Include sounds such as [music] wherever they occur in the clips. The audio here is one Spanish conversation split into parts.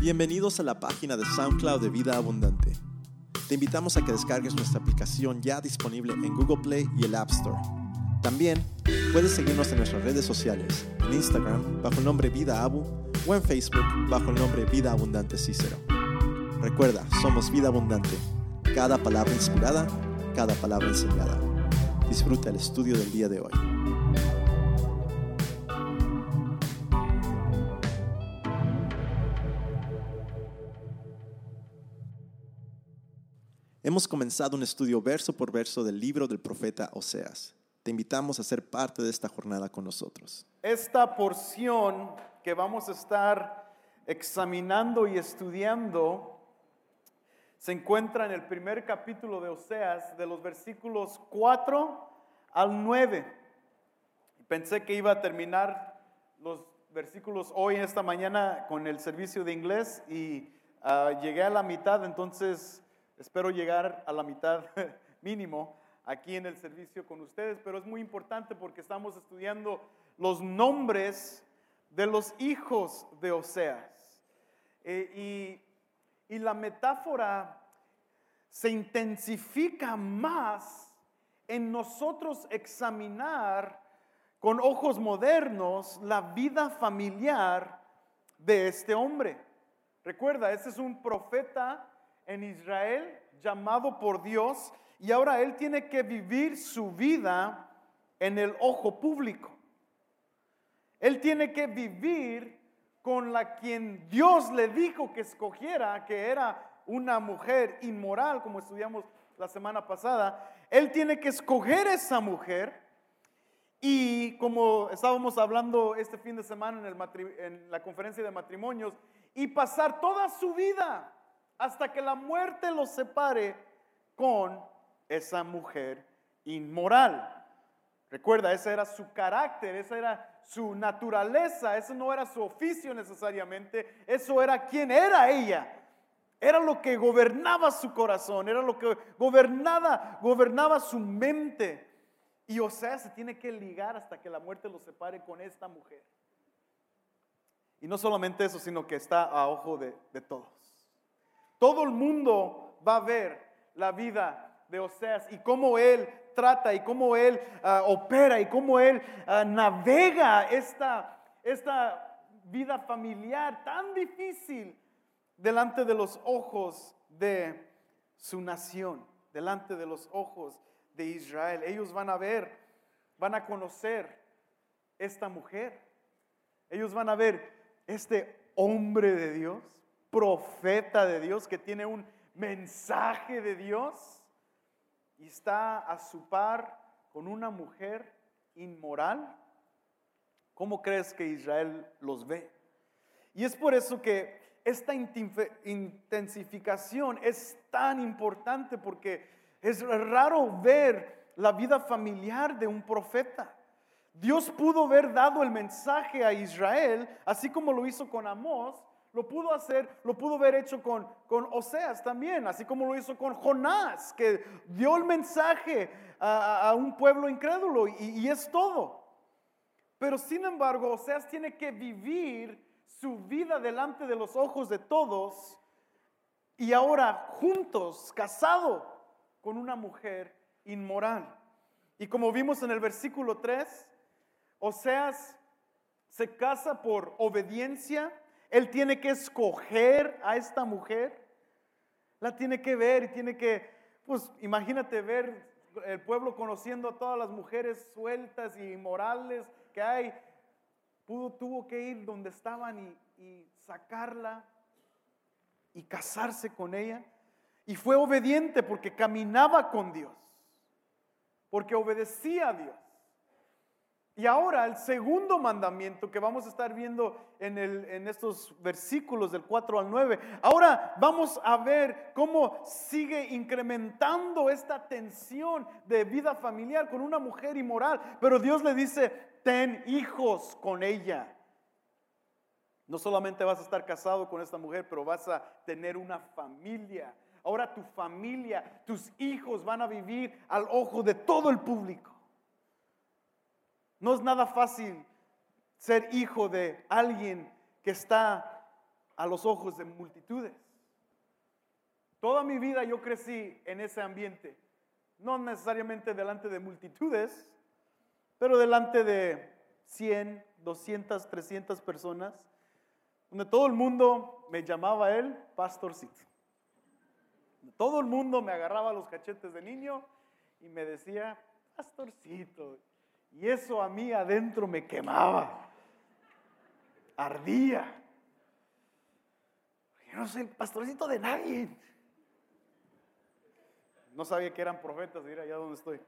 Bienvenidos a la página de SoundCloud de Vida Abundante. Te invitamos a que descargues nuestra aplicación ya disponible en Google Play y el App Store. También puedes seguirnos en nuestras redes sociales, en Instagram bajo el nombre Vida Abu o en Facebook bajo el nombre Vida Abundante Cícero. Recuerda, somos Vida Abundante. Cada palabra inspirada, cada palabra enseñada. Disfruta el estudio del día de hoy. Hemos comenzado un estudio verso por verso del libro del profeta Oseas. Te invitamos a ser parte de esta jornada con nosotros. Esta porción que vamos a estar examinando y estudiando se encuentra en el primer capítulo de Oseas, de los versículos 4 al 9. Pensé que iba a terminar los versículos hoy esta mañana con el servicio de inglés y ah, llegué a la mitad, entonces Espero llegar a la mitad [laughs] mínimo aquí en el servicio con ustedes, pero es muy importante porque estamos estudiando los nombres de los hijos de Oseas. Eh, y, y la metáfora se intensifica más en nosotros examinar con ojos modernos la vida familiar de este hombre. Recuerda, este es un profeta en Israel llamado por Dios y ahora él tiene que vivir su vida en el ojo público. Él tiene que vivir con la quien Dios le dijo que escogiera, que era una mujer inmoral, como estudiamos la semana pasada. Él tiene que escoger esa mujer y como estábamos hablando este fin de semana en, en la conferencia de matrimonios, y pasar toda su vida hasta que la muerte los separe con esa mujer inmoral. Recuerda, ese era su carácter, esa era su naturaleza, ese no era su oficio necesariamente, eso era quien era ella. Era lo que gobernaba su corazón, era lo que gobernaba, gobernaba su mente. Y o sea, se tiene que ligar hasta que la muerte los separe con esta mujer. Y no solamente eso, sino que está a ojo de todos. Todo el mundo va a ver la vida de Oseas y cómo él trata y cómo él ah, opera y cómo él ah, navega esta, esta vida familiar tan difícil delante de los ojos de su nación, delante de los ojos de Israel. Ellos van a ver, van a conocer esta mujer. Ellos van a ver este hombre de Dios profeta de Dios, que tiene un mensaje de Dios y está a su par con una mujer inmoral, ¿cómo crees que Israel los ve? Y es por eso que esta intensificación es tan importante porque es raro ver la vida familiar de un profeta. Dios pudo haber dado el mensaje a Israel, así como lo hizo con Amós, lo pudo hacer, lo pudo haber hecho con, con Oseas también, así como lo hizo con Jonás, que dio el mensaje a, un pueblo incrédulo y, y, es todo. Pero sin embargo, Oseas tiene que vivir su vida delante de los ojos de todos y ahora juntos, casado con una mujer inmoral. Y como vimos en el versículo 3, Oseas se casa por obediencia él tiene que escoger a esta mujer. La tiene que ver y tiene que, pues imagínate ver el pueblo conociendo a todas las mujeres sueltas y morales que hay. Pudo, tuvo que ir donde estaban y, y sacarla y casarse con ella. Y fue obediente porque caminaba con Dios, porque obedecía a Dios. Y ahora el segundo mandamiento que vamos a estar viendo en, estos versículos del 4 al 9, ahora vamos a ver cómo sigue incrementando esta tensión de vida familiar con una mujer inmoral, pero Dios le dice, ten hijos con ella. No solamente vas a estar casado con esta mujer, pero vas a tener una familia. Ahora tu familia, tus hijos van a vivir al ojo de todo el público. No es nada fácil ser hijo de alguien que está a los ojos de multitudes. Toda mi vida yo crecí en ese ambiente, no necesariamente delante de multitudes, pero delante de 100, 200, 300 personas, donde todo el mundo me llamaba él pastorcito. Todo el mundo me agarraba los cachetes de niño y me decía, pastorcito. Y eso a mí adentro me quemaba, ardía. Yo no soy el pastorcito de nadie. No sabía que eran profetas, mira allá donde estoy.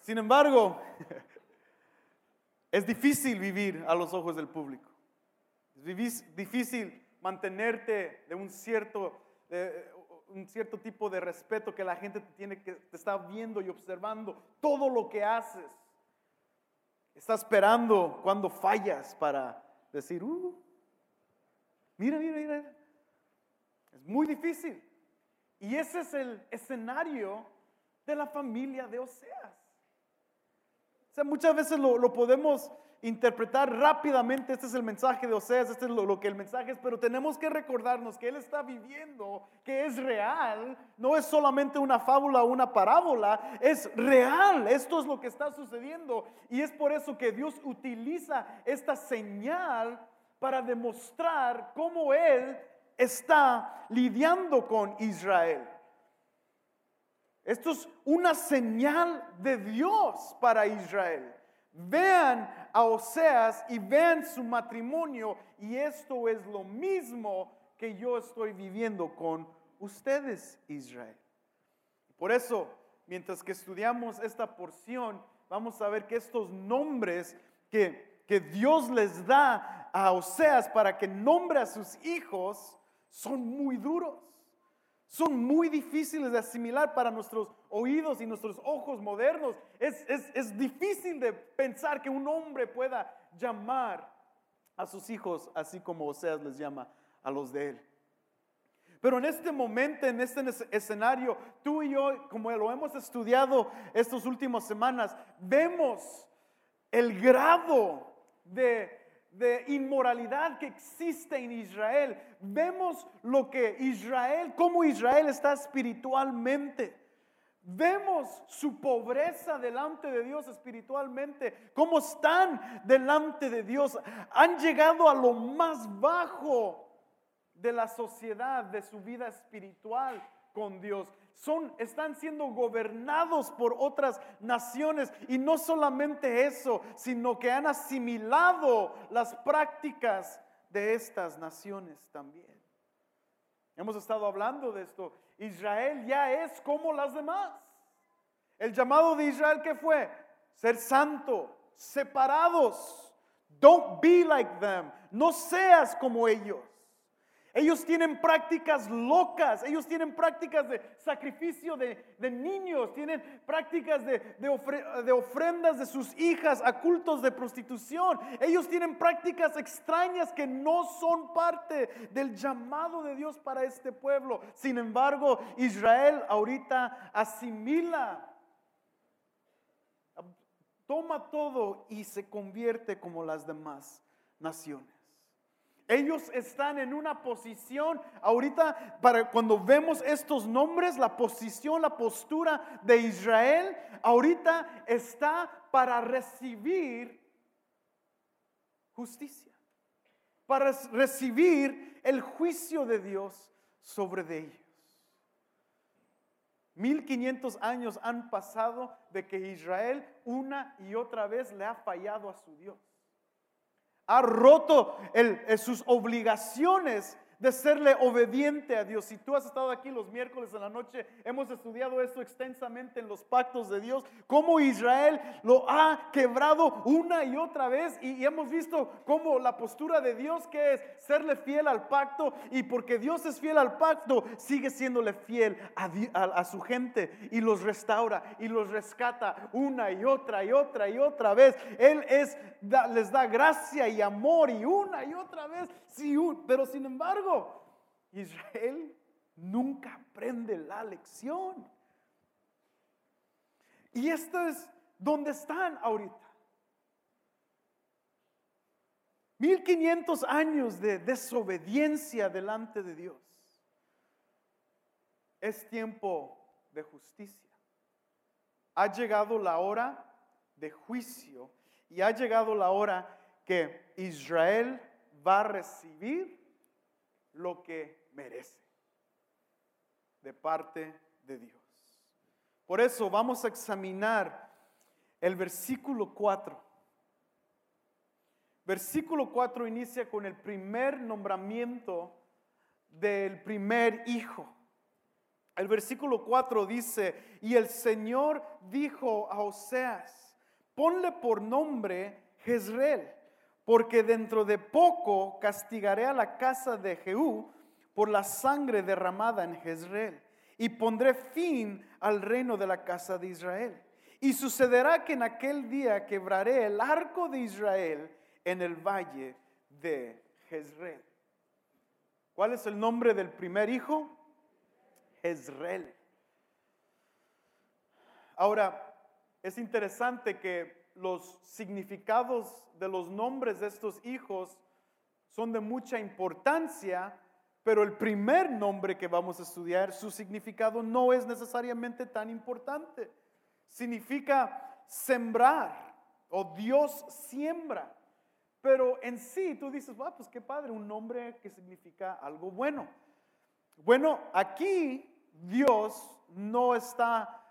Sin embargo, [laughs] es difícil vivir a los ojos del público. Es difícil mantenerte de un cierto, un cierto tipo de respeto que la gente te, tiene que, te está viendo y observando todo lo que haces. Está esperando cuando fallas para decir, uh, mira, mira, mira. Es muy difícil. Y ese es el escenario de la familia de Oseas. O sea, muchas veces lo, podemos interpretar rápidamente, este es el mensaje de Oseas, este es lo, que el mensaje es, pero tenemos que recordarnos que Él está viviendo, que es real, no es solamente una fábula o una parábola, es real, esto es lo que está sucediendo y es por eso que Dios utiliza esta señal para demostrar cómo Él está lidiando con Israel. Esto es una señal de Dios para Israel. Vean a Oseas y vean su matrimonio y esto es lo mismo que yo estoy viviendo con ustedes, Israel. Por eso, mientras que estudiamos esta porción, vamos a ver que estos nombres que, que Dios les da a Oseas para que nombre a sus hijos, son muy duros. Son muy difíciles de asimilar para nuestros oídos y nuestros ojos modernos. Es, difícil de pensar que un hombre pueda llamar a sus hijos así como Oseas les llama a los de él. Pero en este momento, en este escenario, tú y yo, como lo hemos estudiado estas últimas semanas, vemos el grado de de inmoralidad que existe en Israel. Vemos lo que Israel, cómo Israel está espiritualmente. Vemos su pobreza delante de Dios espiritualmente, cómo están delante de Dios. Han llegado a lo más bajo de la sociedad, de su vida espiritual con Dios son, están siendo gobernados por otras naciones. Y no solamente eso, sino que han asimilado las prácticas de estas naciones también. Hemos estado hablando de esto. Israel ya es como las demás. El llamado de Israel que fue ser santo, separados. Don't be like them. No seas como ellos. Ellos tienen prácticas locas, ellos tienen prácticas de sacrificio de, niños, tienen prácticas de, ofrendas de sus hijas a cultos de prostitución. Ellos tienen prácticas extrañas que no son parte del llamado de Dios para este pueblo. Sin embargo, Israel ahorita asimila, toma todo y se convierte como las demás naciones. Ellos están en una posición, ahorita, para cuando vemos estos nombres, la posición, la postura de Israel, ahorita está para recibir justicia, para recibir el juicio de Dios sobre de ellos. 1500 años han pasado de que Israel una y otra vez le ha fallado a su Dios ha roto sus obligaciones de serle obediente a Dios. Si tú has estado aquí los miércoles en la noche, hemos estudiado esto extensamente en los pactos de Dios, cómo Israel lo ha quebrado una y otra vez y, hemos visto cómo la postura de Dios que es serle fiel al pacto y porque Dios es fiel al pacto, sigue siéndole fiel a, su gente y los restaura y los rescata una y otra y otra y otra vez. Él es, les da gracia y amor y una y otra vez, sí, pero sin embargo, Israel nunca aprende la lección. Y esto es donde están ahorita. 1500 años de desobediencia delante de Dios. Es tiempo de justicia. Ha llegado la hora de juicio y ha llegado la hora que Israel va a recibir lo que merece de parte de Dios. Por eso vamos a examinar el versículo 4. Versículo 4 inicia con el primer nombramiento del primer hijo. El versículo 4 dice, y el Señor dijo a Oseas, ponle por nombre Jezreel, porque dentro de poco castigaré a la casa de Jehú por la sangre derramada en Jezreel, y pondré fin al reino de la casa de Israel. Y sucederá que en aquel día quebraré el arco de Israel en el valle de Jezreel. ¿Cuál es el nombre del primer hijo? Jezreel. Ahora, es interesante que los significados de los nombres de estos hijos son de mucha importancia, pero el primer nombre que vamos a estudiar, su significado no es necesariamente tan importante. Significa sembrar o Dios siembra. Pero en sí tú dices, ah, pues qué padre, un nombre que significa algo bueno. Bueno, aquí Dios no está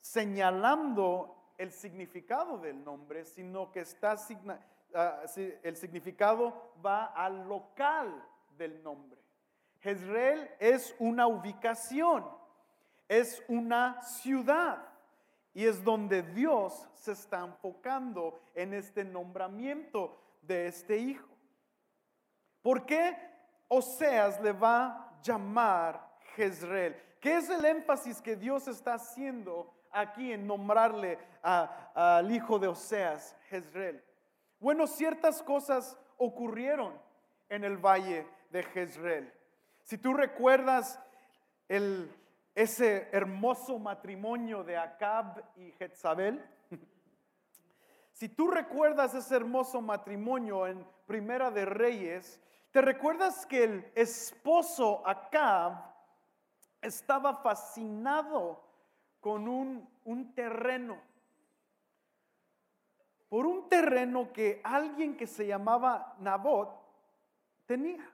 señalando el significado del nombre, sino que está ah, el significado va al local del nombre. Jezreel es una ubicación, es una ciudad y es donde Dios se está enfocando en este nombramiento de este hijo. ¿Por qué Oseas le va a llamar Jezreel? ¿Qué es el énfasis que Dios está haciendo aquí en nombrarle al hijo de Oseas, Jezreel? Bueno, ciertas cosas ocurrieron en el valle de Jezreel. Si tú recuerdas el, ese hermoso matrimonio de Acab y Jezabel, [laughs] si tú recuerdas ese hermoso matrimonio en Primera de Reyes, ¿te recuerdas que el esposo Acab estaba fascinado con un, un terreno? Por un terreno que alguien que se llamaba Nabot tenía.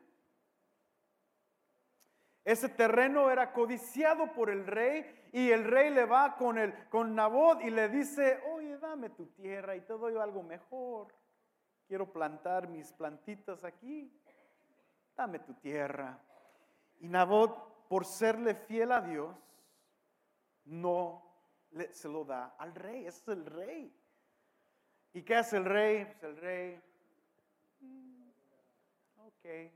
Ese terreno era codiciado por el rey y el rey le va con, el, con Nabot y le dice, oye, dame tu tierra y te doy algo mejor. Quiero plantar mis plantitas aquí. Dame tu tierra. Y Nabot, por serle fiel a Dios, no se lo da al rey. Ese es el rey. ¿Y qué hace el rey? Pues el rey, mm, ok.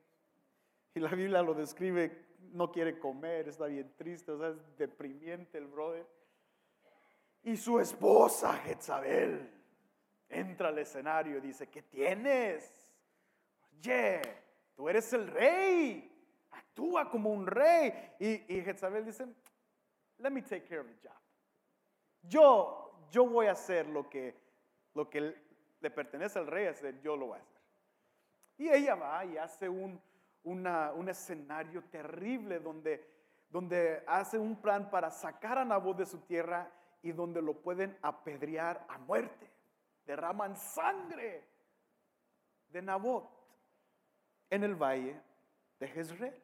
Y la Biblia lo describe no quiere comer, está bien triste, o sea, es deprimiente el brother. Y su esposa, Jezabel, entra al escenario y dice, ¿qué tienes? Oye, tú eres el rey, actúa como un rey. Y, y Jezabel dice, let me take care of the job. Yo, yo voy a hacer lo que, lo que le pertenece al rey hacer, yo lo voy a hacer. Y ella va y hace un, un escenario terrible donde, donde hace un plan para sacar a Nabot de su tierra y donde lo pueden apedrear a muerte. Derraman sangre de Nabot en el valle de Jezreel.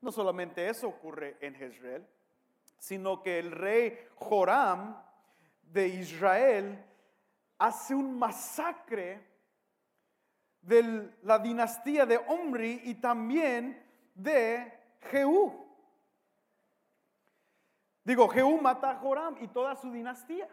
No solamente eso ocurre en Jezreel, sino que el rey Joram de Israel hace un masacre de la dinastía de Omri y también de Jehú. Digo, Jehú mata a Joram y toda su dinastía.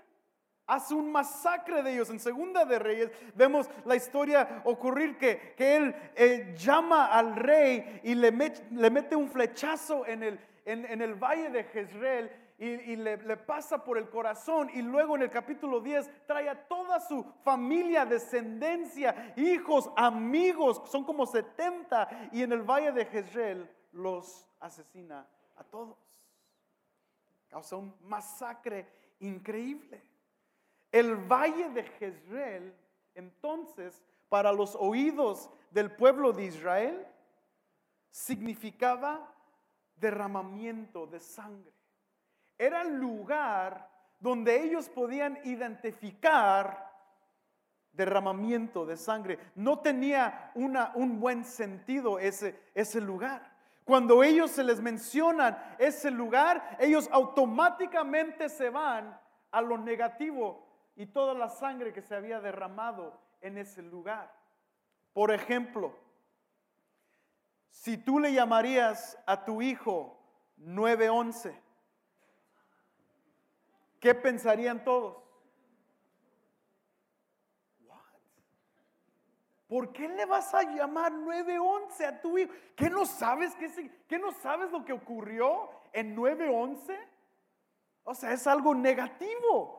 Hace un masacre de ellos. En Segunda de Reyes vemos la historia ocurrir que, él eh, llama al rey y le, le, mete un flechazo en el, en el valle de Jezreel y, le, pasa por el corazón y luego en el capítulo 10 trae a toda su familia, descendencia, hijos, amigos, son como 70 y en el valle de Jezreel los asesina a todos. Causa un masacre increíble. El valle de Jezreel entonces para los oídos del pueblo de Israel significaba derramamiento de sangre. Era el lugar donde ellos podían identificar derramamiento de sangre. No tenía una, un buen sentido ese, ese lugar. Cuando ellos se les mencionan ese lugar, ellos automáticamente se van a lo negativo y toda la sangre que se había derramado en ese lugar. Por ejemplo, si tú le llamarías a tu hijo 911, ¿qué pensarían todos? ¿Por qué le vas a llamar 911 a tu hijo? ¿Qué no sabes qué, qué no sabes lo que ocurrió en 911? O sea, es algo negativo.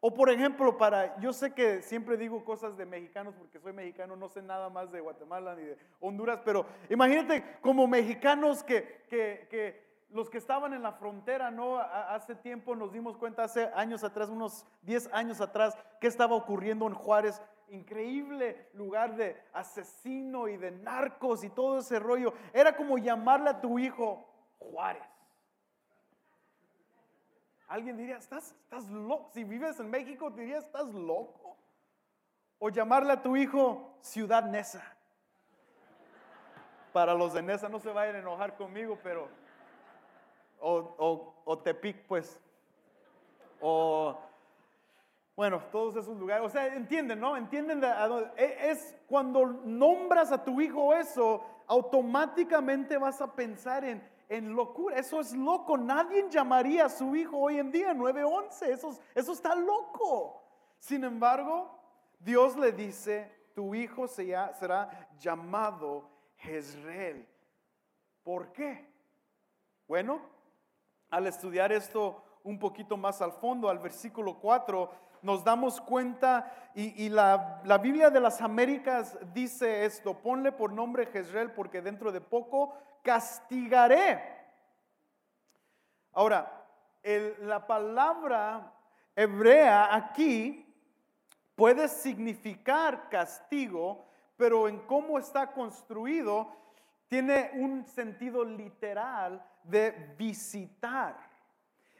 O por ejemplo, para, yo sé que siempre digo cosas de mexicanos porque soy mexicano, no sé nada más de Guatemala ni de Honduras, pero imagínate como mexicanos que, que, que los que estaban en la frontera, ¿no? Hace tiempo nos dimos cuenta, hace años atrás, unos 10 años atrás, qué estaba ocurriendo en Juárez. Increíble lugar de asesino y de narcos y todo ese rollo. Era como llamarle a tu hijo Juárez. Alguien diría, estás, estás loco. Si vives en México, diría, estás loco. O llamarle a tu hijo Ciudad Nesa. Para los de Nesa no se vayan a enojar conmigo, pero. O, o, o pues. O. Bueno, todos esos lugares. O sea, entienden, ¿no? Entienden. E, es cuando nombras a tu hijo eso, automáticamente vas a pensar en en locura. Eso es loco. Nadie llamaría a su hijo hoy en día 911. Eso, eso está loco. Sin embargo, Dios le dice, tu hijo será llamado Jezreel. ¿Por qué? Bueno, al estudiar esto un poquito más al fondo, al versículo 4, nos damos cuenta y, la, la, Biblia de las Américas dice esto, ponle por nombre Jezreel porque dentro de poco castigaré. Ahora, la palabra hebrea aquí puede significar castigo, pero en cómo está construido tiene un sentido literal de visitar.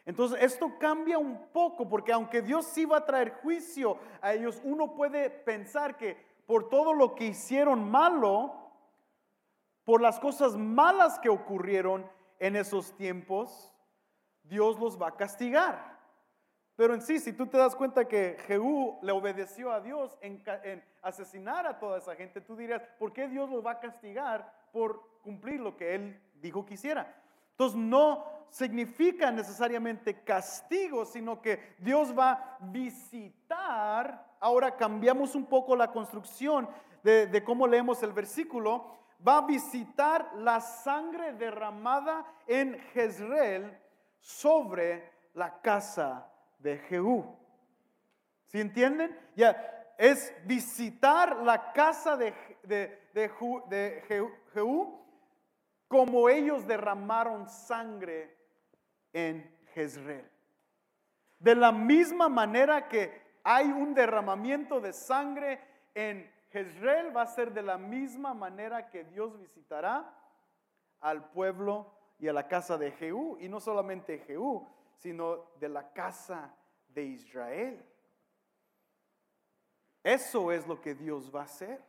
Entonces esto cambia un poco porque aunque Dios sí va a traer juicio a ellos, uno puede pensar que por todo lo que hicieron malo, por las cosas malas que ocurrieron en esos tiempos, Dios los va a castigar. Pero en sí, si tú te das cuenta que Jehú le obedeció a Dios en, asesinar a toda esa gente, tú dirías, ¿por qué Dios los va a castigar por cumplir lo que él dijo que hiciera? Entonces no significa necesariamente castigo, sino que Dios va a visitar. Ahora cambiamos un poco la construcción de, de cómo leemos el versículo va a visitar la sangre derramada en Jezreel sobre la casa de Jehú. ¿Sí entienden? Ya, es visitar la casa de, Jehú como ellos derramaron sangre en Jezreel. De la misma manera que hay un derramamiento de sangre en Jezreel va a ser de la misma manera que Dios visitará al pueblo y a la casa de Jehú, y no solamente Jehú, sino de la casa de Israel. Eso es lo que Dios va a hacer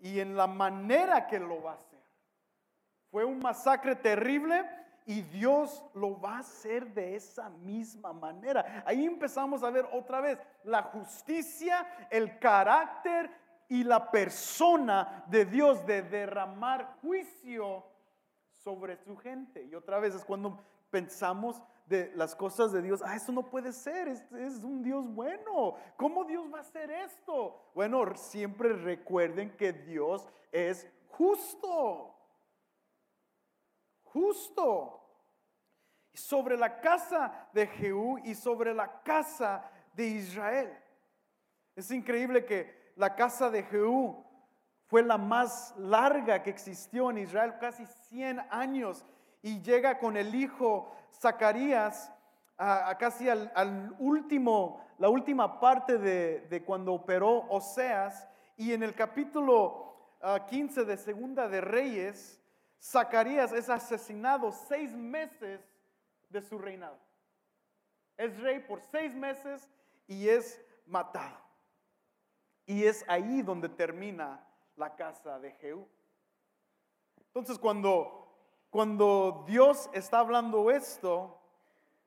y en la manera que lo va a hacer. Fue un masacre terrible y Dios lo va a hacer de esa misma manera. Ahí empezamos a ver otra vez la justicia, el carácter y la persona de Dios de derramar juicio sobre su gente. Y otra vez es cuando pensamos de las cosas de Dios, ah, eso no puede ser, es, es, un Dios bueno. ¿Cómo Dios va a hacer esto? Bueno, siempre recuerden que Dios es justo. Justo. Sobre la casa de Jehú y sobre la casa de Israel. Es increíble que la casa de Jehú fue la más larga que existió en Israel, casi 100 años, y llega con el hijo Zacarías a, casi al, último, la última parte de, cuando operó Oseas, Y en el capítulo 15 ah, de Segunda de Reyes, Zacarías es asesinado seis meses de su reinado. Es rey por seis meses y es matado. Y es ahí donde termina la casa de Jehú. Entonces cuando, cuando Dios está hablando esto,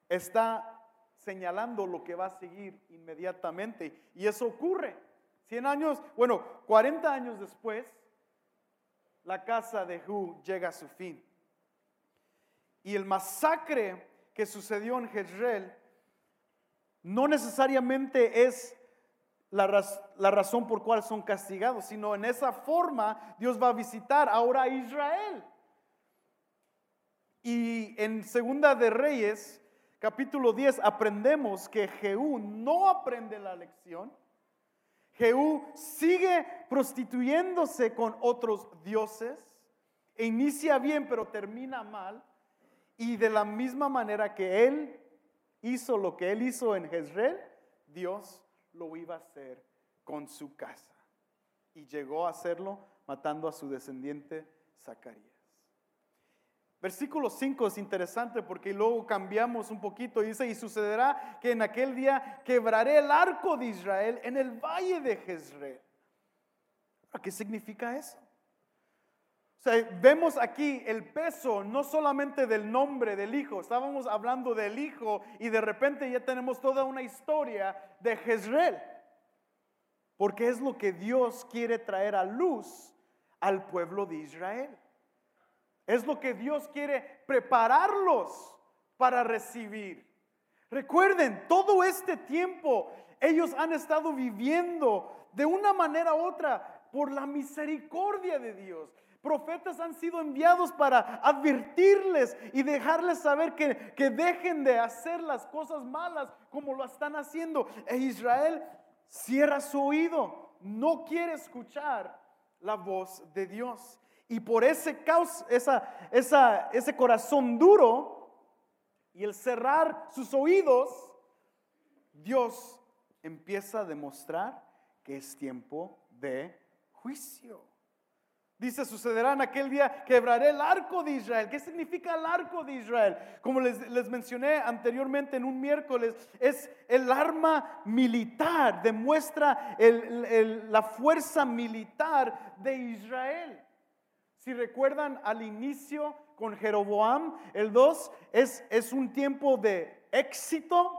está señalando lo que va a seguir inmediatamente. Y eso ocurre. 100 años, bueno, 40 años después, la casa de Jehú llega a su fin. Y el masacre que sucedió en Jezreel no necesariamente es la, razón por cual son castigados, sino en esa forma Dios va a visitar ahora a Israel. Y en Segunda de Reyes, capítulo 10, aprendemos que Jehú no aprende la lección. Jehú sigue prostituyéndose con otros dioses e inicia bien pero termina mal. Y de la misma manera que él hizo lo que él hizo en Jezreel, Dios lo iba a hacer con su casa. Y llegó a hacerlo matando a su descendiente Zacarías. Versículo 5 es interesante porque luego cambiamos un poquito. Dice, y sucederá que en aquel día quebraré el arco de Israel en el valle de Jezreel. ¿Qué significa eso? O sea, vemos aquí el peso no solamente del nombre del hijo, estábamos hablando del hijo y de repente ya tenemos toda una historia de Jezreel, porque es lo que Dios quiere traer a luz al pueblo de Israel. Es lo que Dios quiere prepararlos para recibir. Recuerden, todo este tiempo ellos han estado viviendo de una manera u otra por la misericordia de Dios. Profetas han sido enviados para advertirles y dejarles saber que, que dejen de hacer las cosas malas como lo están haciendo. E Israel cierra su oído, no quiere escuchar la voz de Dios. Y por ese, caos, esa, esa, ese corazón duro y el cerrar sus oídos, Dios empieza a demostrar que es tiempo de juicio. Dice, sucederá en aquel día, quebraré el arco de Israel. ¿Qué significa el arco de Israel? Como les, les mencioné anteriormente en un miércoles, es el arma militar, demuestra la fuerza militar de Israel. Si recuerdan al inicio con Jeroboam, el 2 es, es un tiempo de éxito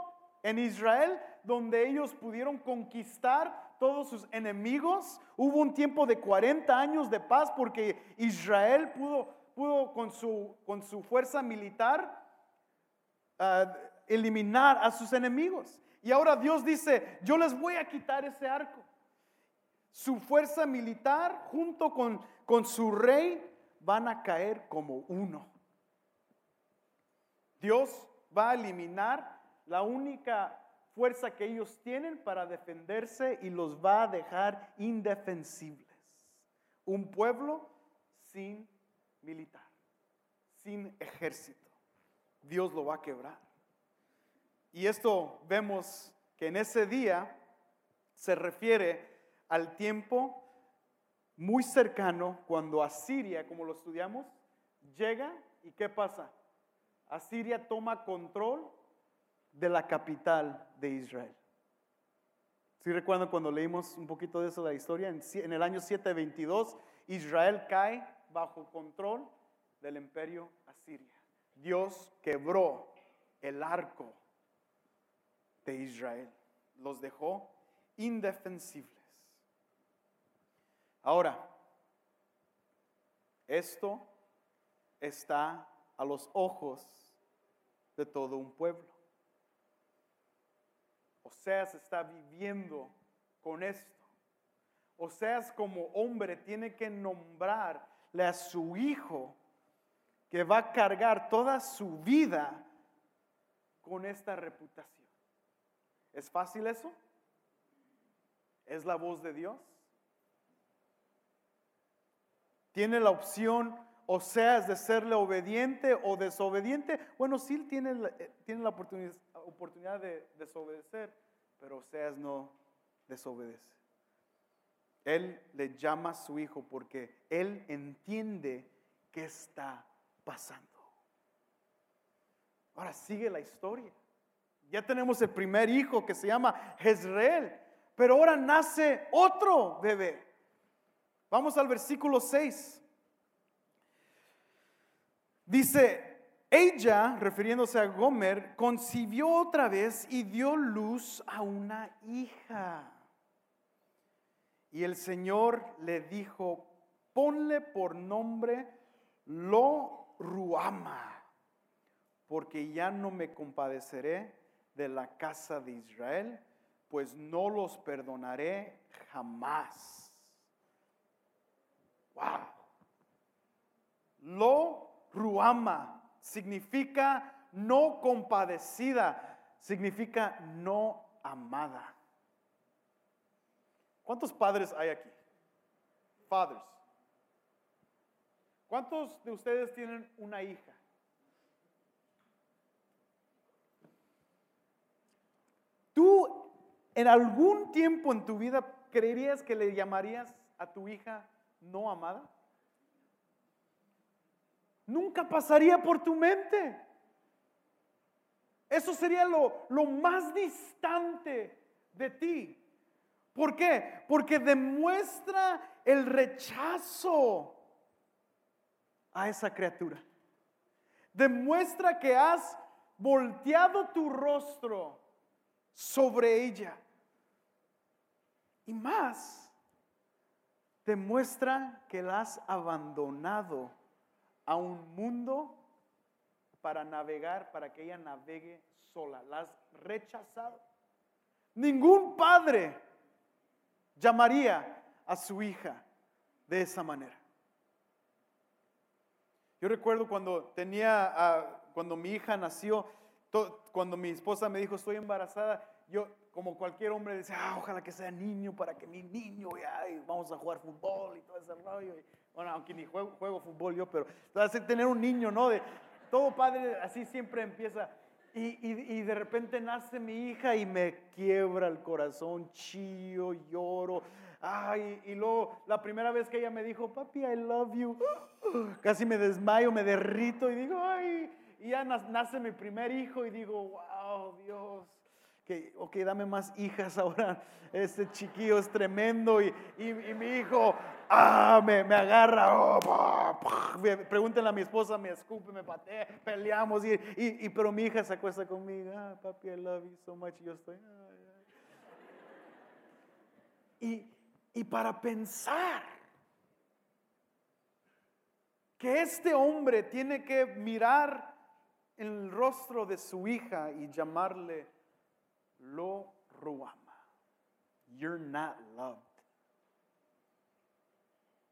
en Israel, donde ellos pudieron conquistar todos sus enemigos. Hubo un tiempo de 40 años de paz porque Israel pudo, pudo con, su, con su fuerza militar ah, eliminar a sus enemigos. Y ahora Dios dice, yo les voy a quitar ese arco. Su fuerza militar junto con, con su rey van a caer como uno. Dios va a eliminar la única fuerza que ellos tienen para defenderse y los va a dejar indefensibles. Un pueblo sin militar, sin ejército. Dios lo va a quebrar. Y esto vemos que en ese día se refiere al tiempo muy cercano cuando Asiria, como lo estudiamos, llega y ¿qué pasa? Asiria toma control de la capital de Israel. Si recuerdan cuando leímos un poquito de eso de la historia? En, el año 722, Israel cae bajo control del imperio asiria. Dios quebró el arco de Israel, los dejó indefensibles. Ahora, esto está a los ojos de todo un pueblo. Oseas está viviendo con esto. Oseas como hombre tiene que nombrarle a su hijo que va a cargar toda su vida con esta reputación. ¿Es fácil eso? ¿Es la voz de Dios? ¿Tiene la opción Oseas de serle obediente o desobediente? Bueno, sí tiene, eh, tiene la oportunidad, oportunidad de desobedecer, pero Oseas no desobedece. Él le llama a su hijo porque él entiende qué está pasando. Ahora sigue la historia. Ya tenemos el primer hijo que se llama Jezreel, pero ahora nace otro bebé. Vamos al versículo 6. Dice, ella, refiriéndose a Gomer, concibió otra vez y dio luz a una hija. Y el Señor le dijo, ponle por nombre Lo Ruama, porque ya no me compadeceré de la casa de Israel, pues no los perdonaré jamás. Wow. Lo Ruama significa no compadecida, significa no amada. ¿Cuántos padres hay aquí? Fathers. ¿Cuántos de ustedes tienen una hija? ¿Tú en algún tiempo en tu vida creerías que le llamarías a tu hija no amada? Nunca pasaría por tu mente. Eso sería lo, lo más distante de ti. ¿Por qué? Porque demuestra el rechazo a esa criatura. Demuestra que has volteado tu rostro sobre ella. Y más, demuestra que la has abandonado a un mundo para navegar, para que ella navegue sola. La has rechazado. Ningún padre llamaría a su hija de esa manera. Yo recuerdo cuando tenía, cuando mi hija nació, cuando mi esposa me dijo estoy embarazada, yo como cualquier hombre decía, ah, ojalá que sea niño para que mi niño, ya, vamos a jugar fútbol y todo ese rollo. Bueno, aunque ni juego, juego fútbol yo, pero tener un niño, ¿no? De, todo padre así siempre empieza, y, de repente nace mi hija y me quiebra el corazón, chío, lloro. Ay, y luego la primera vez que ella me dijo, papi, I love you, [gasps] casi me desmayo, me derrito y digo, ay, y ya nace mi primer hijo y digo, wow, Dios, que, ok, dame más hijas ahora, este chiquillo es tremendo y, y mi hijo, ah, me, me agarra, oh, pregúntenle a mi esposa, me escupe, me patea, peleamos, y, y, pero mi hija se acuesta conmigo, ah, papi, I love you so much, y yo estoy, Y, y para pensar que este hombre tiene que mirar el rostro de su hija y llamarle lo ruama. You're not loved.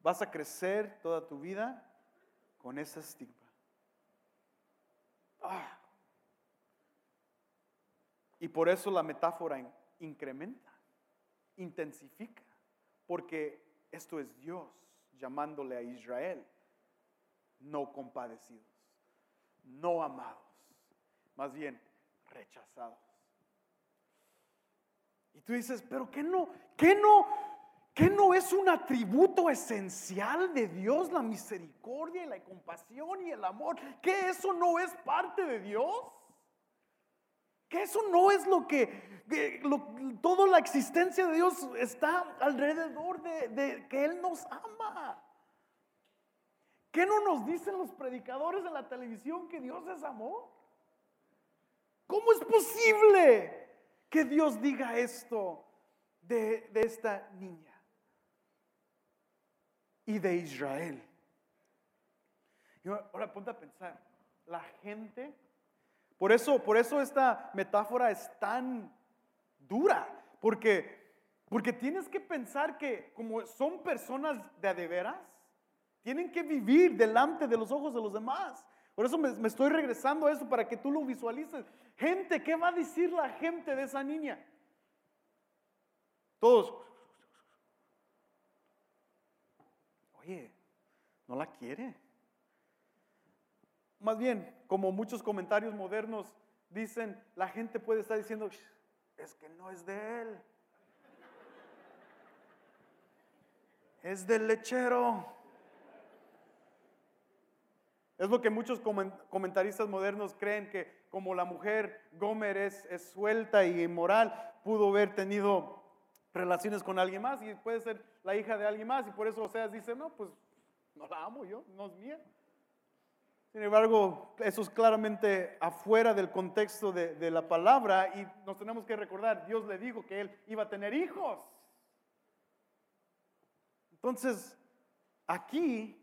Vas a crecer toda tu vida con ese estigma. Ah. Y por eso la metáfora incrementa, intensifica, porque esto es Dios llamándole a Israel no compadecidos, no amados, más bien rechazados. Y tú dices, pero ¿qué no? ¿Qué no? ¿Qué no es un atributo esencial de Dios la misericordia y la compasión y el amor? ¿Que eso no es parte de Dios? ¿Que eso no es lo que, toda la existencia de Dios está alrededor de, de que Él nos ama? ¿Qué no nos dicen los predicadores en la televisión que Dios es amor? ¿Cómo es posible que Dios diga esto de, de esta niña? Y de Israel. Y ahora ponte a pensar, la gente, por eso, por eso esta metáfora es tan dura, porque, porque tienes que pensar que como son personas de adeveras, tienen que vivir delante de los ojos de los demás. Por eso me, me estoy regresando a eso para que tú lo visualices. Gente, ¿qué va a decir la gente de esa niña? Todos, no la quiere. Más bien, como muchos comentarios modernos dicen, la gente puede estar diciendo, es que no es de él. es del lechero. Es lo que muchos comentaristas modernos creen que como la mujer Gomer es, es suelta y inmoral, pudo haber tenido relaciones con alguien más y puede ser la hija de alguien más y por eso Oseas dice, no, pues no la amo yo, no es mía. Sin embargo, eso es claramente afuera del contexto de, la palabra y nos tenemos que recordar, Dios le dijo que él iba a tener hijos. Entonces, aquí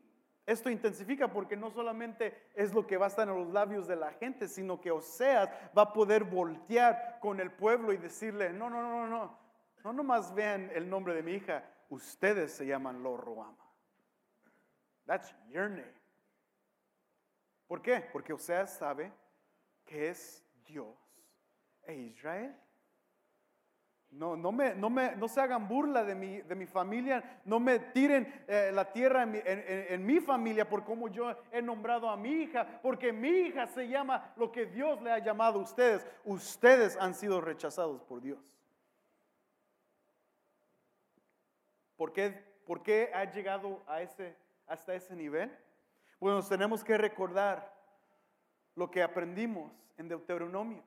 esto intensifica porque no solamente es lo que va a estar en los labios de la gente, sino que Oseas va a poder voltear con el pueblo y decirle, no, no, no, no, no, no nomás vean el nombre de mi hija, ustedes se llaman Lorroama. That's your name. ¿Por qué? Porque Oseas sabe que es Dios e Israel. No, no, me, no, me, no se hagan burla de mi, de mi familia, no me tiren eh, la tierra en mi, en mi, familia por cómo yo he nombrado a mi hija, porque mi hija se llama lo que Dios le ha llamado a ustedes. Ustedes han sido rechazados por Dios. ¿Por qué, por qué ha llegado a ese, hasta ese nivel? Bueno, tenemos que recordar lo que aprendimos en Deuteronomio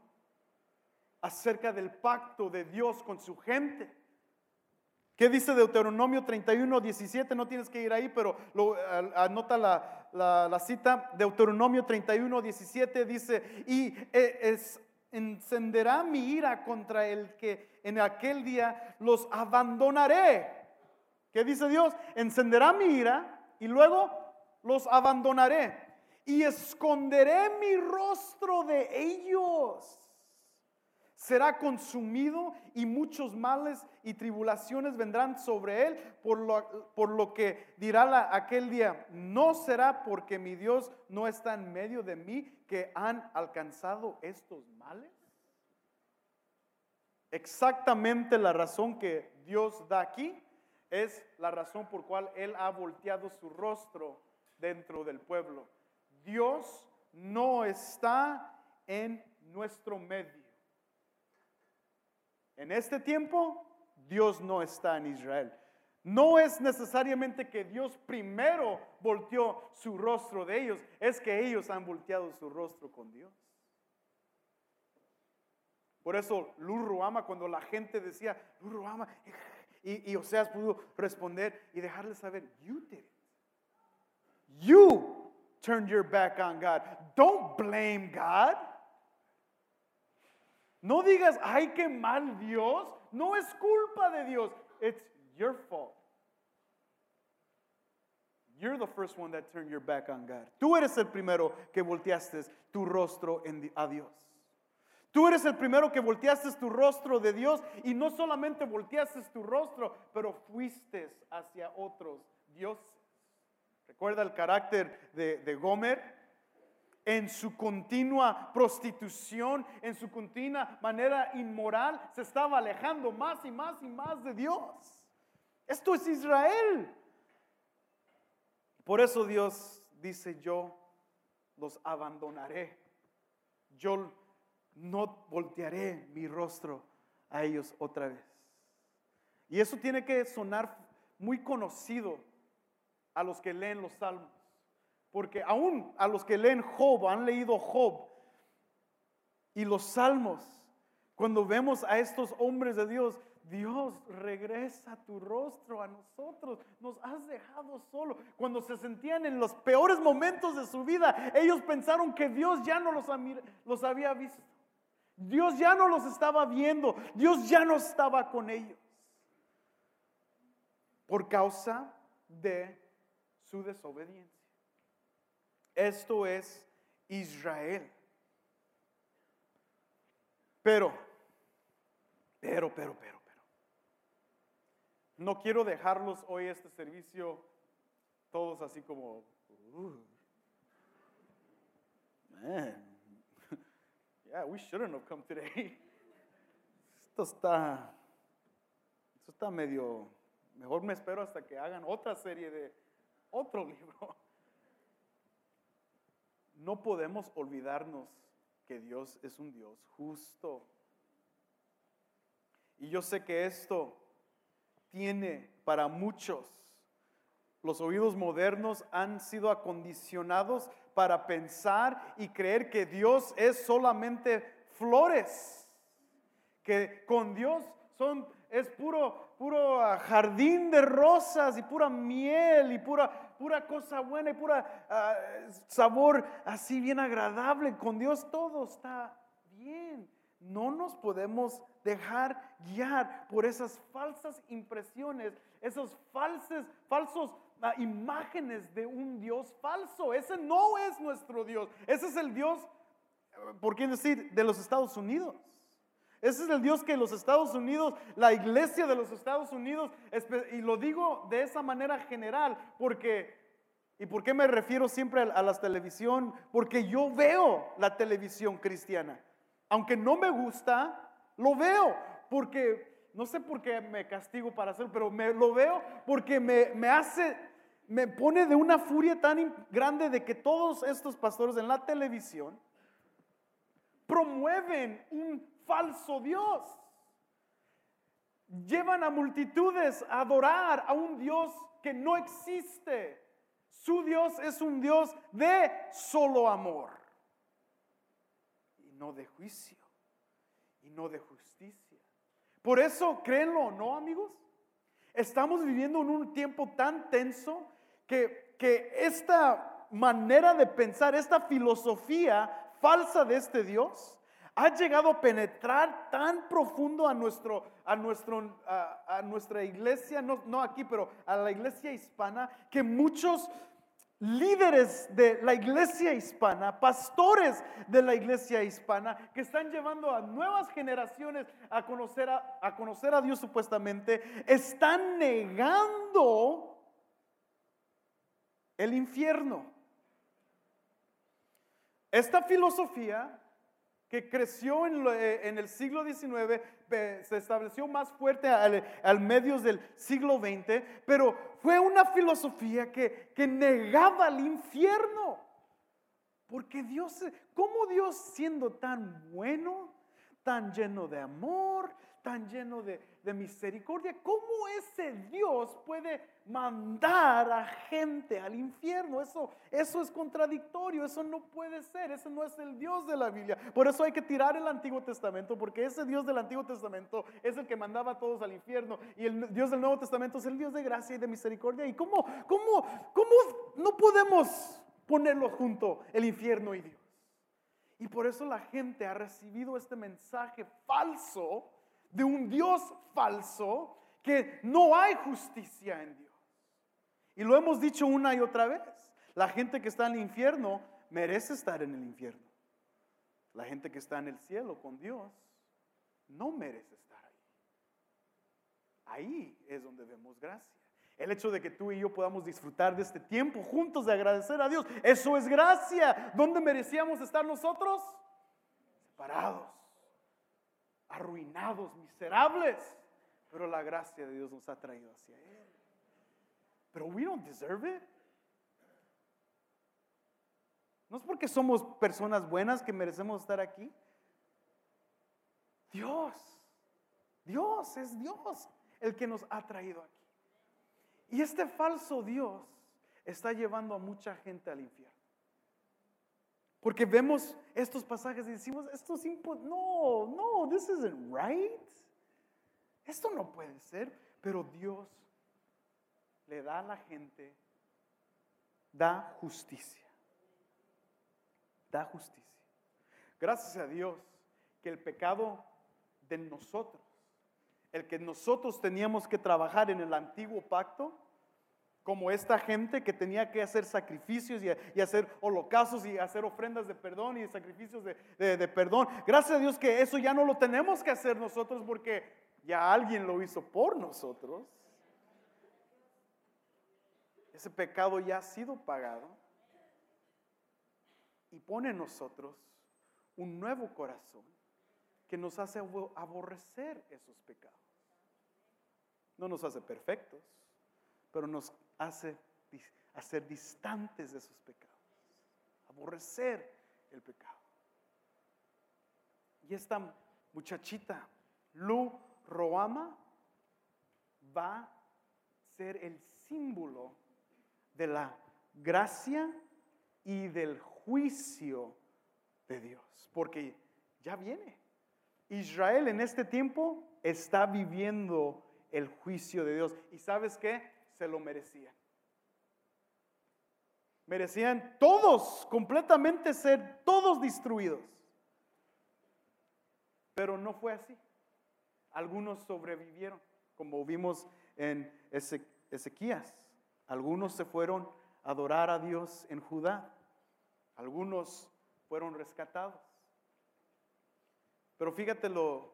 acerca del pacto de Dios con su gente. ¿Qué dice Deuteronomio 31, 17? No tienes que ir ahí, pero anota la, la, cita. Deuteronomio 31, 17 dice, y e, es, encenderá mi ira contra el que en aquel día los abandonaré. ¿Qué dice Dios? Encenderá mi ira y luego los abandonaré. Y esconderé mi rostro de ellos será consumido y muchos males y tribulaciones vendrán sobre él, por lo, por lo que dirá aquel día, no será porque mi Dios no está en medio de mí que han alcanzado estos males. Exactamente la razón que Dios da aquí es la razón por cual Él ha volteado su rostro dentro del pueblo. Dios no está en nuestro medio. En este tiempo, Dios no está en Israel. No es necesariamente que Dios primero volteó su rostro de ellos, es que ellos han volteado su rostro con Dios. Por eso Lurruama, cuando la gente decía, Lurruama, y, y Oseas pudo responder y dejarle saber, you did it. You turned your back on God. Don't blame God. No digas, ay, qué mal Dios. No es culpa de Dios. It's your fault. You're the first one that turned your back on God. Tú eres el primero que volteaste tu rostro en, a Dios. Tú eres el primero que volteaste tu rostro de Dios y no solamente volteaste tu rostro, pero fuiste hacia otros dioses. Recuerda el carácter de, de Gomer en su continua prostitución, en su continua manera inmoral, se estaba alejando más y más y más de Dios. Esto es Israel. Por eso Dios dice, yo los abandonaré. Yo no voltearé mi rostro a ellos otra vez. Y eso tiene que sonar muy conocido a los que leen los salmos. Porque aún a los que leen Job, han leído Job y los salmos, cuando vemos a estos hombres de Dios, Dios regresa tu rostro a nosotros, nos has dejado solo. Cuando se sentían en los peores momentos de su vida, ellos pensaron que Dios ya no los, los había visto. Dios ya no los estaba viendo, Dios ya no estaba con ellos. Por causa de su desobediencia. Esto es Israel. Pero, pero, pero, pero, pero. No quiero dejarlos hoy este servicio todos así como, uh, yeah, we shouldn't have come today. Esto está, esto está medio, mejor me espero hasta que hagan otra serie de otro libro. No podemos olvidarnos que Dios es un Dios justo. Y yo sé que esto tiene para muchos Los oídos modernos han sido acondicionados para pensar y creer que Dios es solamente flores, que con Dios son, es puro, puro jardín de rosas y pura miel y pura, pura cosa buena y pura ah, sabor así bien agradable. Con Dios todo está bien. No nos podemos dejar guiar por esas falsas impresiones, esos falsos, falsos imágenes de un Dios falso. Ese no es nuestro Dios. Ese es el Dios, por qué decir, de los Estados Unidos. Ese es el Dios que los Estados Unidos, la iglesia de los Estados Unidos, y lo digo de esa manera general, porque, ¿y por qué me refiero siempre a, la televisión? Porque yo veo la televisión cristiana. Aunque no me gusta, lo veo, porque no sé por qué me castigo para hacerlo, pero me, lo veo porque me, me hace, me pone de una furia tan grande de que todos estos pastores en la televisión promueven un falso Dios. Llevan a multitudes a adorar a un Dios que no existe. Su Dios es un Dios de solo amor y no de juicio y no de justicia. Por eso, créenlo o no, amigos, estamos viviendo en un tiempo tan tenso que, que esta manera de pensar, esta filosofía falsa de este Dios, ha llegado a penetrar tan profundo a, nuestro, a, nuestro, a, nuestra iglesia, no, no, aquí, pero a la iglesia hispana, que muchos líderes de la iglesia hispana, pastores de la iglesia hispana, que están llevando a nuevas generaciones a conocer a, Dios supuestamente, están negando el infierno. Esta filosofía que creció en, eh, el siglo XIX, se estableció más fuerte al, al, medios del siglo XX, pero fue una filosofía que, que negaba el infierno. Porque Dios, ¿cómo Dios siendo tan bueno, tan lleno de amor, tan lleno de, misericordia, ¿cómo ese Dios puede mandar a gente al infierno? Eso, eso es contradictorio, eso no puede ser, ese no es el Dios de la Biblia. Por eso hay que tirar el Antiguo Testamento, porque ese Dios del Antiguo Testamento es el que mandaba a todos al infierno, y el Dios del Nuevo Testamento es el Dios de gracia y de misericordia. ¿Y cómo, cómo, cómo no podemos ponerlo junto, el infierno y Dios? Y por eso la gente ha recibido este mensaje falso de un Dios falso que no hay justicia en Dios. Y lo hemos dicho una y otra vez. La gente que está en el infierno merece estar en el infierno. La gente que está en el cielo con Dios no merece estar ahí. Ahí es donde vemos gracia. El hecho de que tú y yo podamos disfrutar de este tiempo juntos de agradecer a Dios, eso es gracia. ¿Dónde merecíamos estar nosotros? Separados arruinados, miserables, pero la gracia de Dios nos ha traído hacia Él. Pero we don't deserve it. No es porque somos personas buenas que merecemos estar aquí. Dios, Dios es Dios el que nos ha traído aquí. Y este falso Dios está llevando a mucha gente al infierno. Porque vemos estos pasajes y decimos, esto es imposible. No, no, this isn't right. Esto no puede ser. Pero Dios le da a la gente, da justicia. Da justicia. Gracias a Dios que el pecado de nosotros, el que nosotros teníamos que trabajar en el antiguo pacto, como esta gente que tenía que hacer sacrificios y, hacer holocaustos y hacer ofrendas de perdón y sacrificios de, perdón. Gracias a Dios que eso ya no lo tenemos que hacer nosotros porque ya alguien lo hizo por nosotros. Ese pecado ya ha sido pagado y pone en nosotros un nuevo corazón que nos hace aborrecer esos pecados. No nos hace perfectos, pero nos hace hacer distantes de sus pecados, aborrecer el pecado. Y esta muchachita, Lu Roama, va a ser el símbolo de la gracia y del juicio de Dios, porque ya viene. Israel en este tiempo está viviendo el juicio de Dios. ¿Y sabes qué? Se lo merecían. Merecían todos completamente ser todos destruidos. Pero no fue así. Algunos sobrevivieron, como vimos en Ezequías. Algunos se fueron a adorar a Dios en Judá. Algunos fueron rescatados. Pero fíjate lo,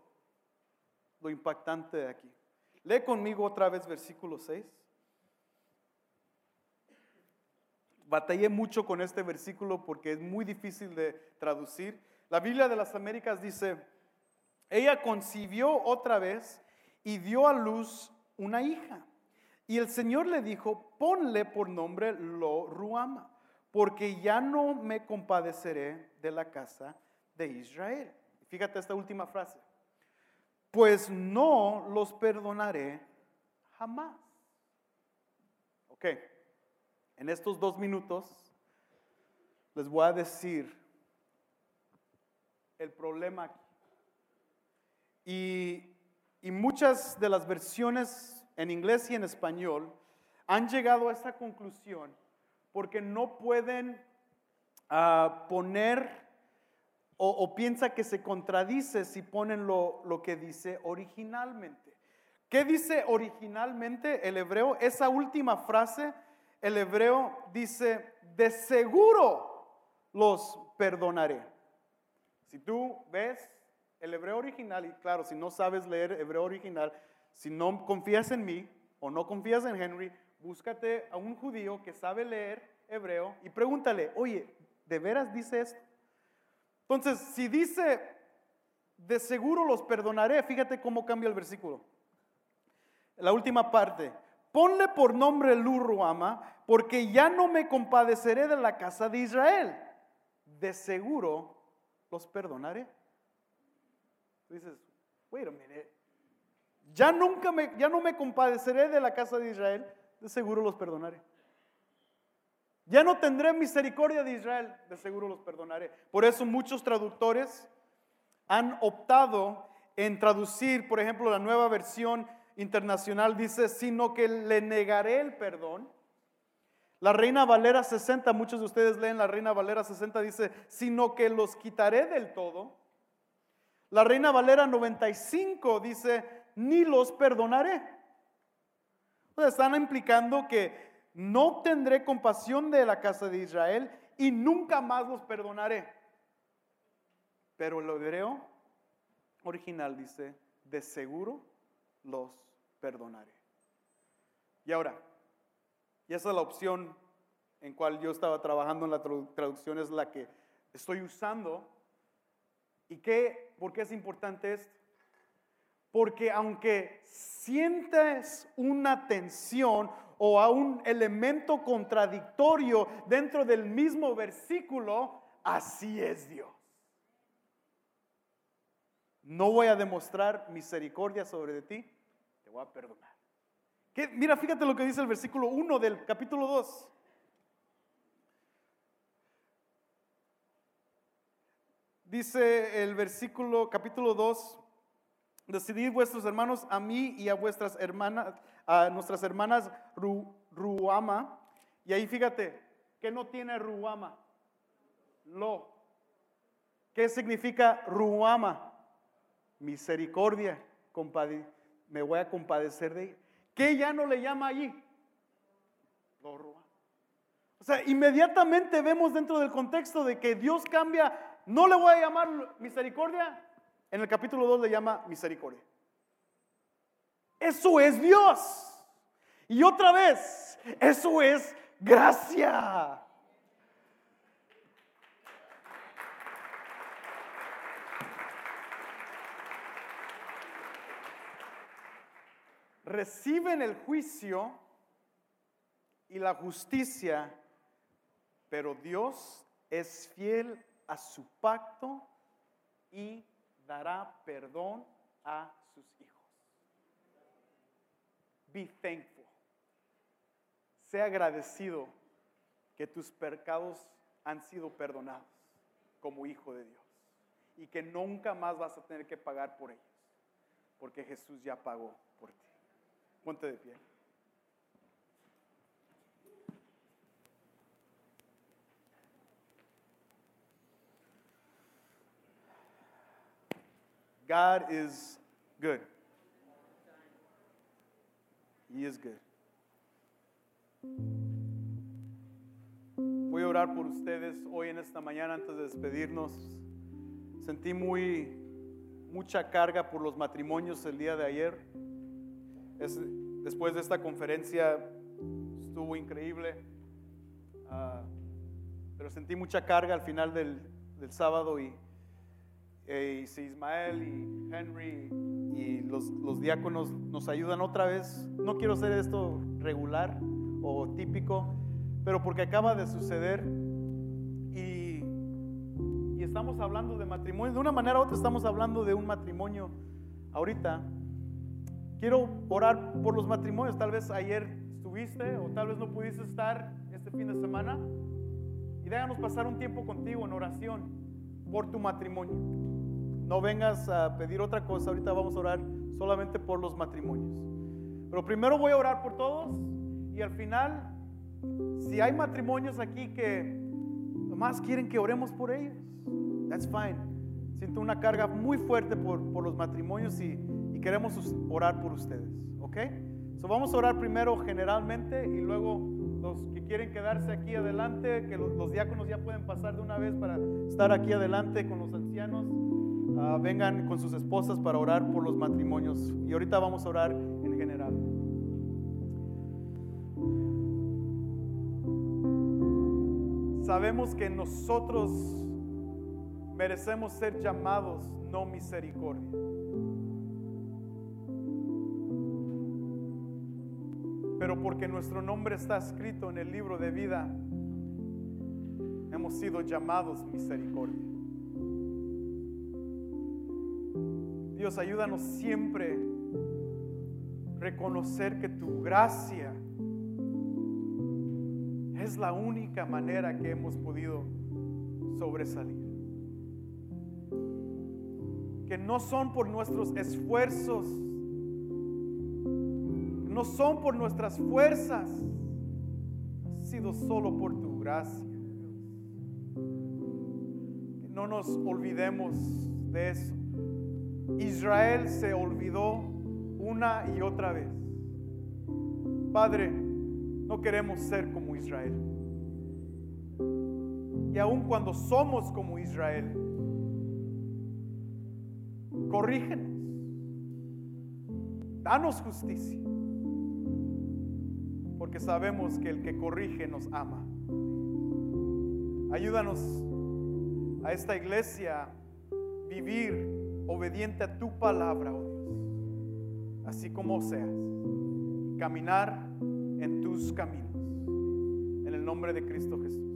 lo impactante de aquí. Lee conmigo otra vez versículo 6. Batallé mucho con este versículo porque es muy difícil de traducir. La Biblia de las Américas dice, ella concibió otra vez y dio a luz una hija. Y el Señor le dijo, ponle por nombre Lo Ruama, porque ya no me compadeceré de la casa de Israel. Fíjate esta última frase. Pues no los perdonaré jamás. Ok. En estos dos minutos les voy a decir el problema. Y, muchas de las versiones en inglés y en español han llegado a esta conclusión porque no pueden uh, poner o, o, piensa que se contradice si ponen lo que dice originalmente. ¿Qué dice originalmente el hebreo? Esa última frase el hebreo dice, de seguro los perdonaré. Si tú ves el hebreo original, y claro, si no sabes leer hebreo original, si no confías en mí o no confías en Henry, búscate a un judío que sabe leer hebreo y pregúntale, oye, ¿de veras dice esto? Entonces, si dice, de seguro los perdonaré, fíjate cómo cambia el versículo. La última parte, ponle por nombre Luruama, porque ya no me compadeceré de la casa de Israel. De seguro los perdonaré. dices, wait a minute. Ya nunca me, ya no me compadeceré de la casa de Israel, de seguro los perdonaré. Ya no tendré misericordia de Israel, de seguro los perdonaré. Por eso muchos traductores han optado en traducir, por ejemplo, la nueva versión internacional dice, sino que le negaré el perdón. La Reina Valera 60, muchos de ustedes leen la Reina Valera 60, dice, sino que los quitaré del todo. La Reina Valera 95 dice, ni los perdonaré. están implicando que no tendré compasión de la casa de Israel y nunca más los perdonaré. Pero el hebreo original dice, de seguro los perdonaré. Y ahora, y esa es la opción en cual yo estaba trabajando en la traducción, es la que estoy usando. ¿Y qué? ¿Por qué es importante esto? Porque aunque sientes una tensión o a un elemento contradictorio dentro del mismo versículo, así es Dios. No voy a demostrar misericordia sobre de ti, te voy a perdonar. Mira, fíjate lo que dice el versículo 1 del capítulo 2. Dice el versículo, capítulo 2, decidid vuestros hermanos a mí y a vuestras hermanas, a nuestras hermanas Ruama. Y ahí fíjate, ¿qué no tiene Ruama? Lo. ¿Qué significa Ruama? Misericordia, me voy a compadecer de ella. ¿Qué ya no le llama allí? O sea, inmediatamente vemos dentro del contexto de que Dios cambia, no le voy a llamar misericordia, en el capítulo 2 le llama misericordia. Eso es Dios. Y otra vez, eso es gracia. Reciben el juicio y la justicia, pero Dios es fiel a su pacto y dará perdón a sus hijos. Be thankful. Sea agradecido que tus pecados han sido perdonados como hijo de Dios y que nunca más vas a tener que pagar por ellos, porque Jesús ya pagó por ti. Ponte de pie. God is good. He is good. Voy a orar por ustedes hoy en esta mañana antes de despedirnos. Sentí muy mucha carga por los matrimonios el día de ayer. Es- después de esta conferencia estuvo increíble, Ah, pero sentí mucha carga al final del, sábado y, y si Ismael y Henry y los, los diáconos nos ayudan otra vez. No quiero hacer esto regular o típico, pero porque acaba de suceder y, y estamos hablando de matrimonio. De una manera u otra estamos hablando de un matrimonio ahorita. Quiero orar por los matrimonios. Tal vez ayer estuviste o tal vez no pudiste estar este fin de semana. Y déjanos pasar un tiempo contigo en oración por tu matrimonio. No vengas a pedir otra cosa. Ahorita vamos a orar solamente por los matrimonios. Pero primero voy a orar por todos y al final, si hay matrimonios aquí que nomás quieren que oremos por ellos, that's fine. Siento una carga muy fuerte por, por los matrimonios y queremos orar por ustedes, ¿ok? So vamos a orar primero generalmente y luego los que quieren quedarse aquí adelante, que los, los diáconos ya pueden pasar de una vez para estar aquí adelante con los ancianos, ah, vengan con sus esposas para orar por los matrimonios. Y ahorita vamos a orar en general. Sabemos que nosotros merecemos ser llamados no misericordia. Pero porque nuestro nombre está escrito en el libro de vida, hemos sido llamados misericordia. Dios, ayúdanos siempre reconocer que tu gracia es la única manera que hemos podido sobresalir. Que no son por nuestros esfuerzos, no son por nuestras fuerzas, sido solo por tu gracia. No nos olvidemos de eso. Israel se olvidó una y otra vez. Padre, no queremos ser como Israel. Y aun cuando somos como Israel, corrígenos. Danos justicia. Porque sabemos que el que corrige nos ama. Ayúdanos a esta iglesia vivir obediente a tu palabra, oh Dios. Así como seas. Caminar en tus caminos. En el nombre de Cristo Jesús.